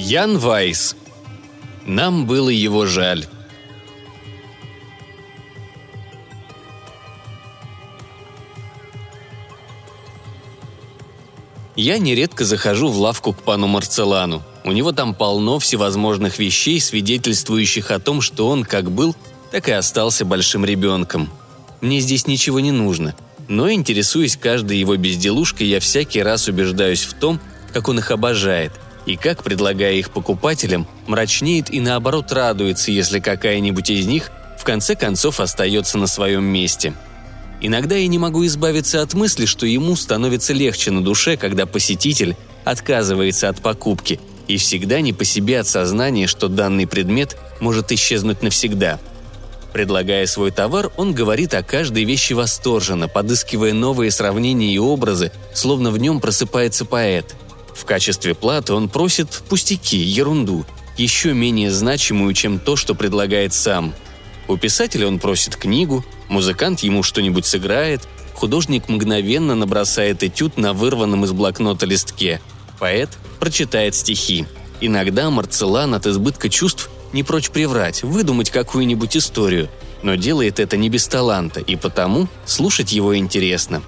Ян Вайс. Нам было его жаль. Я нередко захожу в лавку к пану Марцелану. У него там полно всевозможных вещей, свидетельствующих о том, что он как был, так и остался большим ребенком. Мне здесь ничего не нужно. Но, интересуясь каждой его безделушкой, я всякий раз убеждаюсь в том, как он их обожает, и как, предлагая их покупателям, мрачнеет и наоборот радуется, если какая-нибудь из них в конце концов остается на своем месте – Иногда я не могу избавиться от мысли, что ему становится легче на душе, когда посетитель отказывается от покупки, и всегда не по себе от сознания, что данный предмет может исчезнуть навсегда. Предлагая свой товар, он говорит о каждой вещи восторженно, подыскивая новые сравнения и образы, словно в нем просыпается поэт. В качестве платы он просит пустяки, ерунду, еще менее значимую, чем то, что предлагает сам. У писателя он просит книгу, Музыкант ему что-нибудь сыграет, художник мгновенно набросает этюд на вырванном из блокнота листке. Поэт прочитает стихи. Иногда Марцелан от избытка чувств не прочь приврать, выдумать какую-нибудь историю, но делает это не без таланта, и потому слушать его интересно.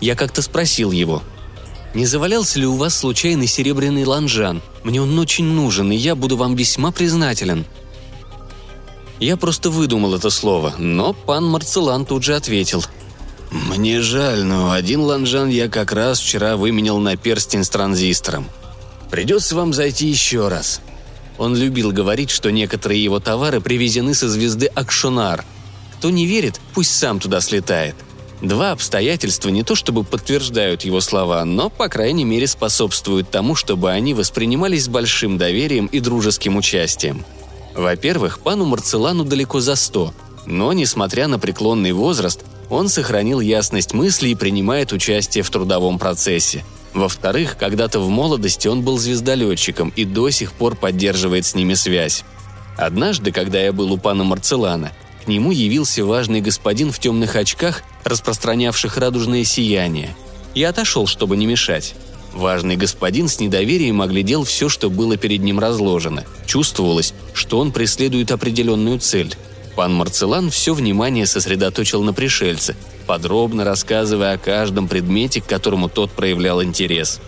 Я как-то спросил его, «Не завалялся ли у вас случайный серебряный ланжан? Мне он очень нужен, и я буду вам весьма признателен», я просто выдумал это слово, но пан Марцелан тут же ответил. «Мне жаль, но один ланжан я как раз вчера выменял на перстень с транзистором. Придется вам зайти еще раз». Он любил говорить, что некоторые его товары привезены со звезды Акшонар. Кто не верит, пусть сам туда слетает. Два обстоятельства не то чтобы подтверждают его слова, но, по крайней мере, способствуют тому, чтобы они воспринимались с большим доверием и дружеским участием – во-первых, пану Марцелану далеко за сто, но, несмотря на преклонный возраст, он сохранил ясность мысли и принимает участие в трудовом процессе. Во-вторых, когда-то в молодости он был звездолетчиком и до сих пор поддерживает с ними связь. Однажды, когда я был у пана Марцелана, к нему явился важный господин в темных очках, распространявших радужное сияние. Я отошел, чтобы не мешать. Важный господин с недоверием оглядел все, что было перед ним разложено. Чувствовалось, что он преследует определенную цель. Пан Марцелан все внимание сосредоточил на пришельце, подробно рассказывая о каждом предмете, к которому тот проявлял интерес.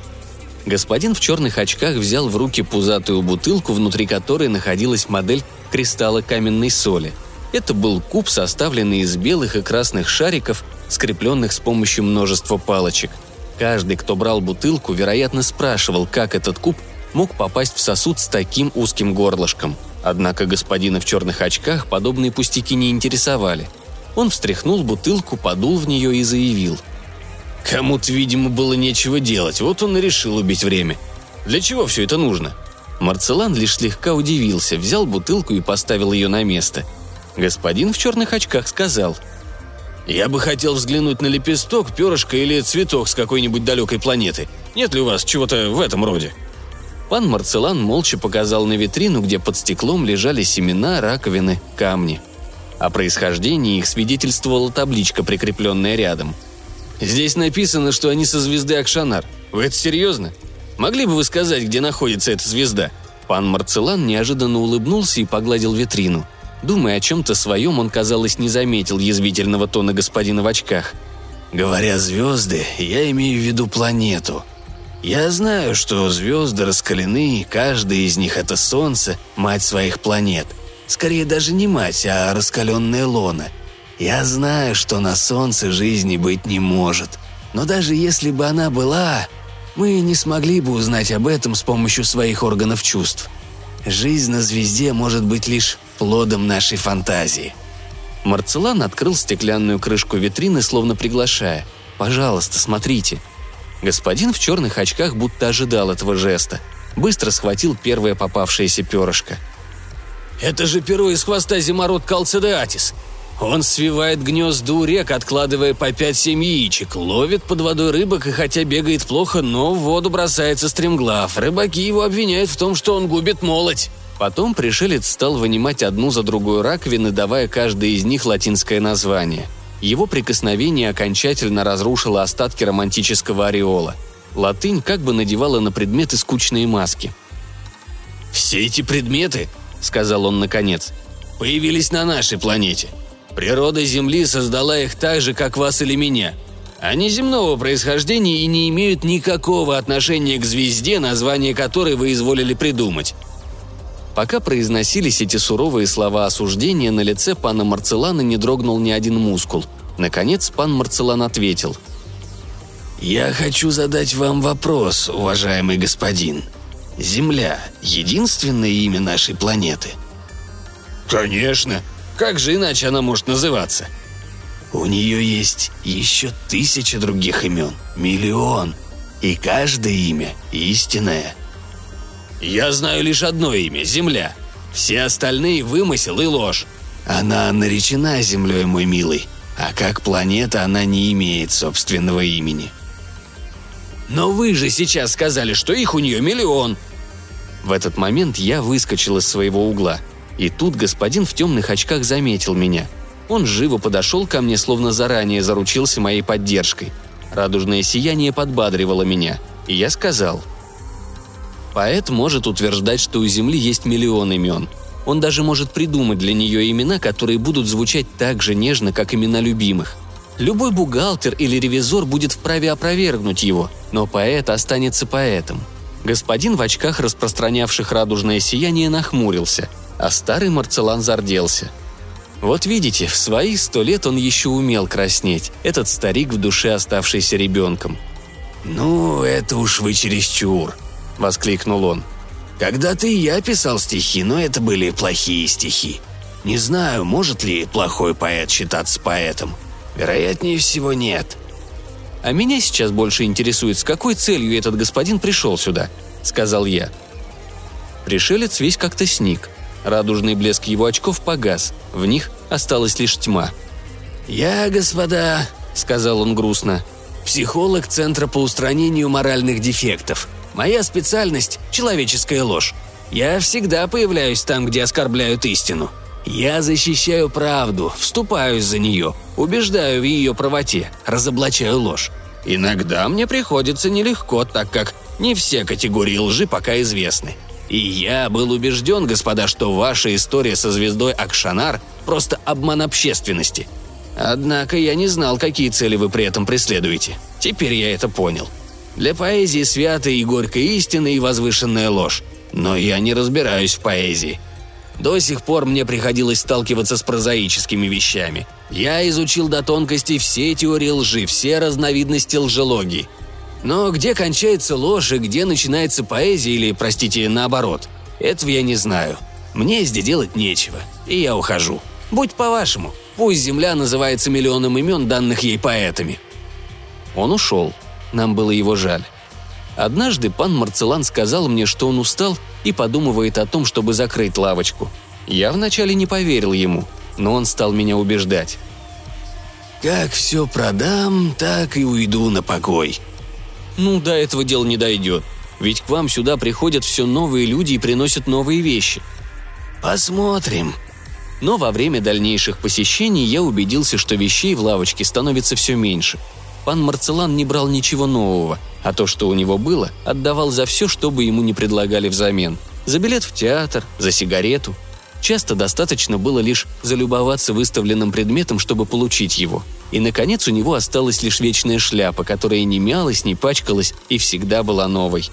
Господин в черных очках взял в руки пузатую бутылку, внутри которой находилась модель кристалла каменной соли. Это был куб, составленный из белых и красных шариков, скрепленных с помощью множества палочек – Каждый, кто брал бутылку, вероятно, спрашивал, как этот куб мог попасть в сосуд с таким узким горлышком. Однако господина в черных очках подобные пустяки не интересовали. Он встряхнул бутылку, подул в нее и заявил. «Кому-то, видимо, было нечего делать, вот он и решил убить время. Для чего все это нужно?» Марцелан лишь слегка удивился, взял бутылку и поставил ее на место. Господин в черных очках сказал – я бы хотел взглянуть на лепесток, перышко или цветок с какой-нибудь далекой планеты. Нет ли у вас чего-то в этом роде?» Пан Марцелан молча показал на витрину, где под стеклом лежали семена, раковины, камни. О происхождении их свидетельствовала табличка, прикрепленная рядом. «Здесь написано, что они со звезды Акшанар. Вы это серьезно? Могли бы вы сказать, где находится эта звезда?» Пан Марцелан неожиданно улыбнулся и погладил витрину. Думая о чем-то своем, он, казалось, не заметил язвительного тона господина в очках. «Говоря звезды, я имею в виду планету. Я знаю, что звезды раскалены, каждая из них — это Солнце, мать своих планет. Скорее даже не мать, а раскаленная лона. Я знаю, что на Солнце жизни быть не может. Но даже если бы она была, мы не смогли бы узнать об этом с помощью своих органов чувств. Жизнь на звезде может быть лишь плодом нашей фантазии». Марцелан открыл стеклянную крышку витрины, словно приглашая. «Пожалуйста, смотрите». Господин в черных очках будто ожидал этого жеста. Быстро схватил первое попавшееся перышко. «Это же перо из хвоста зимород Калцедеатис. Он свивает гнезда у рек, откладывая по пять-семь яичек, ловит под водой рыбок и хотя бегает плохо, но в воду бросается стремглав. Рыбаки его обвиняют в том, что он губит молоть. Потом пришелец стал вынимать одну за другой раковины, давая каждой из них латинское название. Его прикосновение окончательно разрушило остатки романтического ореола. Латынь как бы надевала на предметы скучные маски. «Все эти предметы, — сказал он наконец, — появились на нашей планете. Природа Земли создала их так же, как вас или меня. Они земного происхождения и не имеют никакого отношения к звезде, название которой вы изволили придумать. Пока произносились эти суровые слова осуждения, на лице пана Марцелана не дрогнул ни один мускул. Наконец пан Марцелан ответил. «Я хочу задать вам вопрос, уважаемый господин. Земля – единственное имя нашей планеты?» «Конечно. Как же иначе она может называться?» «У нее есть еще тысяча других имен. Миллион. И каждое имя истинное – я знаю лишь одно имя – Земля. Все остальные – вымысел и ложь. Она наречена Землей, мой милый, а как планета она не имеет собственного имени. Но вы же сейчас сказали, что их у нее миллион. В этот момент я выскочил из своего угла. И тут господин в темных очках заметил меня. Он живо подошел ко мне, словно заранее заручился моей поддержкой. Радужное сияние подбадривало меня, и я сказал – Поэт может утверждать, что у Земли есть миллион имен. Он даже может придумать для нее имена, которые будут звучать так же нежно, как имена любимых. Любой бухгалтер или ревизор будет вправе опровергнуть его, но поэт останется поэтом. Господин в очках, распространявших радужное сияние, нахмурился, а старый Марцелан зарделся. Вот видите, в свои сто лет он еще умел краснеть, этот старик в душе оставшийся ребенком. «Ну, это уж вы чересчур», – воскликнул он. «Когда-то и я писал стихи, но это были плохие стихи. Не знаю, может ли плохой поэт считаться поэтом. Вероятнее всего, нет». «А меня сейчас больше интересует, с какой целью этот господин пришел сюда», – сказал я. Пришелец весь как-то сник. Радужный блеск его очков погас, в них осталась лишь тьма. «Я, господа», – сказал он грустно, – «психолог Центра по устранению моральных дефектов. Моя специальность – человеческая ложь. Я всегда появляюсь там, где оскорбляют истину. Я защищаю правду, вступаюсь за нее, убеждаю в ее правоте, разоблачаю ложь. Иногда мне приходится нелегко, так как не все категории лжи пока известны. И я был убежден, господа, что ваша история со звездой Акшанар – просто обман общественности. Однако я не знал, какие цели вы при этом преследуете. Теперь я это понял – для поэзии святая и горькая истина и возвышенная ложь. Но я не разбираюсь в поэзии. До сих пор мне приходилось сталкиваться с прозаическими вещами. Я изучил до тонкостей все теории лжи, все разновидности лжелогии. Но где кончается ложь и где начинается поэзия или, простите, наоборот, этого я не знаю. Мне здесь делать нечего, и я ухожу. Будь по-вашему, пусть Земля называется миллионом имен, данных ей поэтами». Он ушел. Нам было его жаль. Однажды пан Марцелан сказал мне, что он устал и подумывает о том, чтобы закрыть лавочку. Я вначале не поверил ему, но он стал меня убеждать. «Как все продам, так и уйду на покой». «Ну, до этого дела не дойдет. Ведь к вам сюда приходят все новые люди и приносят новые вещи». «Посмотрим», но во время дальнейших посещений я убедился, что вещей в лавочке становится все меньше – пан Марцелан не брал ничего нового, а то, что у него было, отдавал за все, что бы ему не предлагали взамен. За билет в театр, за сигарету. Часто достаточно было лишь залюбоваться выставленным предметом, чтобы получить его. И, наконец, у него осталась лишь вечная шляпа, которая не мялась, не пачкалась и всегда была новой.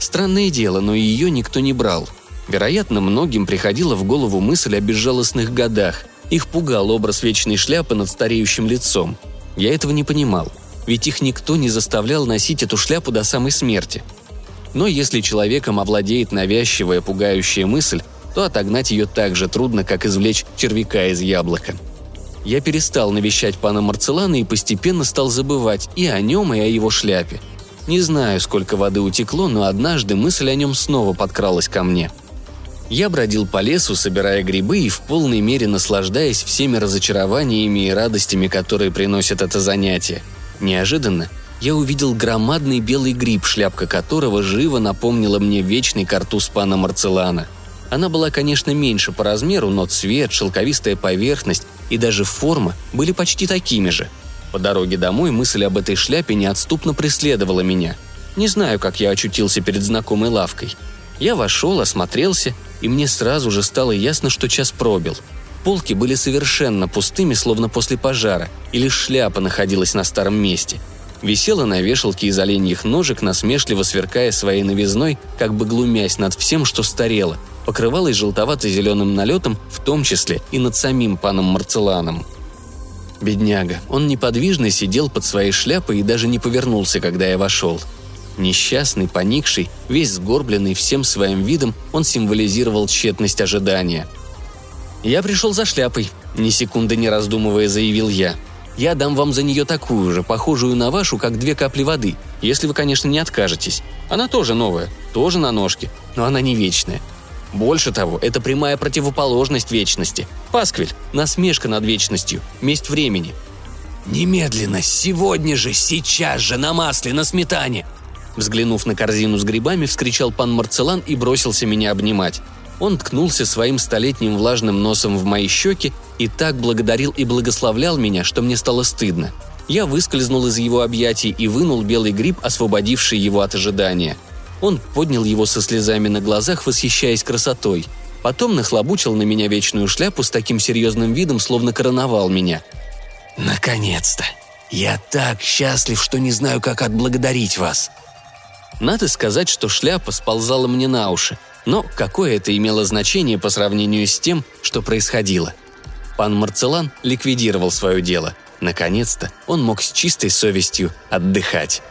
Странное дело, но ее никто не брал. Вероятно, многим приходила в голову мысль о безжалостных годах. Их пугал образ вечной шляпы над стареющим лицом – я этого не понимал, ведь их никто не заставлял носить эту шляпу до самой смерти. Но если человеком овладеет навязчивая пугающая мысль, то отогнать ее так же трудно, как извлечь червяка из яблока. Я перестал навещать пана Марцелана и постепенно стал забывать и о нем, и о его шляпе. Не знаю, сколько воды утекло, но однажды мысль о нем снова подкралась ко мне – я бродил по лесу, собирая грибы и в полной мере наслаждаясь всеми разочарованиями и радостями, которые приносит это занятие. Неожиданно я увидел громадный белый гриб, шляпка которого живо напомнила мне вечный картуз пана Марцелана. Она была, конечно, меньше по размеру, но цвет, шелковистая поверхность и даже форма были почти такими же. По дороге домой мысль об этой шляпе неотступно преследовала меня. Не знаю, как я очутился перед знакомой лавкой – Я вошел, осмотрелся, и мне сразу же стало ясно, что час пробил. Полки были совершенно пустыми, словно после пожара, и лишь шляпа находилась на старом месте. Висела на вешалке из оленьих ножек, насмешливо сверкая своей новизной, как бы глумясь над всем, что старело, покрывалась желтовато-зеленым налетом, в том числе и над самим паном Марцеланом. Бедняга, он неподвижно сидел под своей шляпой и даже не повернулся, когда я вошел – Несчастный, поникший, весь сгорбленный всем своим видом, он символизировал тщетность ожидания. «Я пришел за шляпой», – ни секунды не раздумывая заявил я. «Я дам вам за нее такую же, похожую на вашу, как две капли воды, если вы, конечно, не откажетесь. Она тоже новая, тоже на ножке, но она не вечная. Больше того, это прямая противоположность вечности. Пасквиль – насмешка над вечностью, месть времени». «Немедленно, сегодня же, сейчас же, на масле, на сметане!» Взглянув на корзину с грибами, вскричал пан Марцелан и бросился меня обнимать. Он ткнулся своим столетним влажным носом в мои щеки и так благодарил и благословлял меня, что мне стало стыдно. Я выскользнул из его объятий и вынул белый гриб, освободивший его от ожидания. Он поднял его со слезами на глазах, восхищаясь красотой. Потом нахлобучил на меня вечную шляпу с таким серьезным видом, словно короновал меня. «Наконец-то! Я так счастлив, что не знаю, как отблагодарить вас!» Надо сказать, что шляпа сползала мне на уши, но какое это имело значение по сравнению с тем, что происходило? Пан Марцелан ликвидировал свое дело. Наконец-то он мог с чистой совестью отдыхать.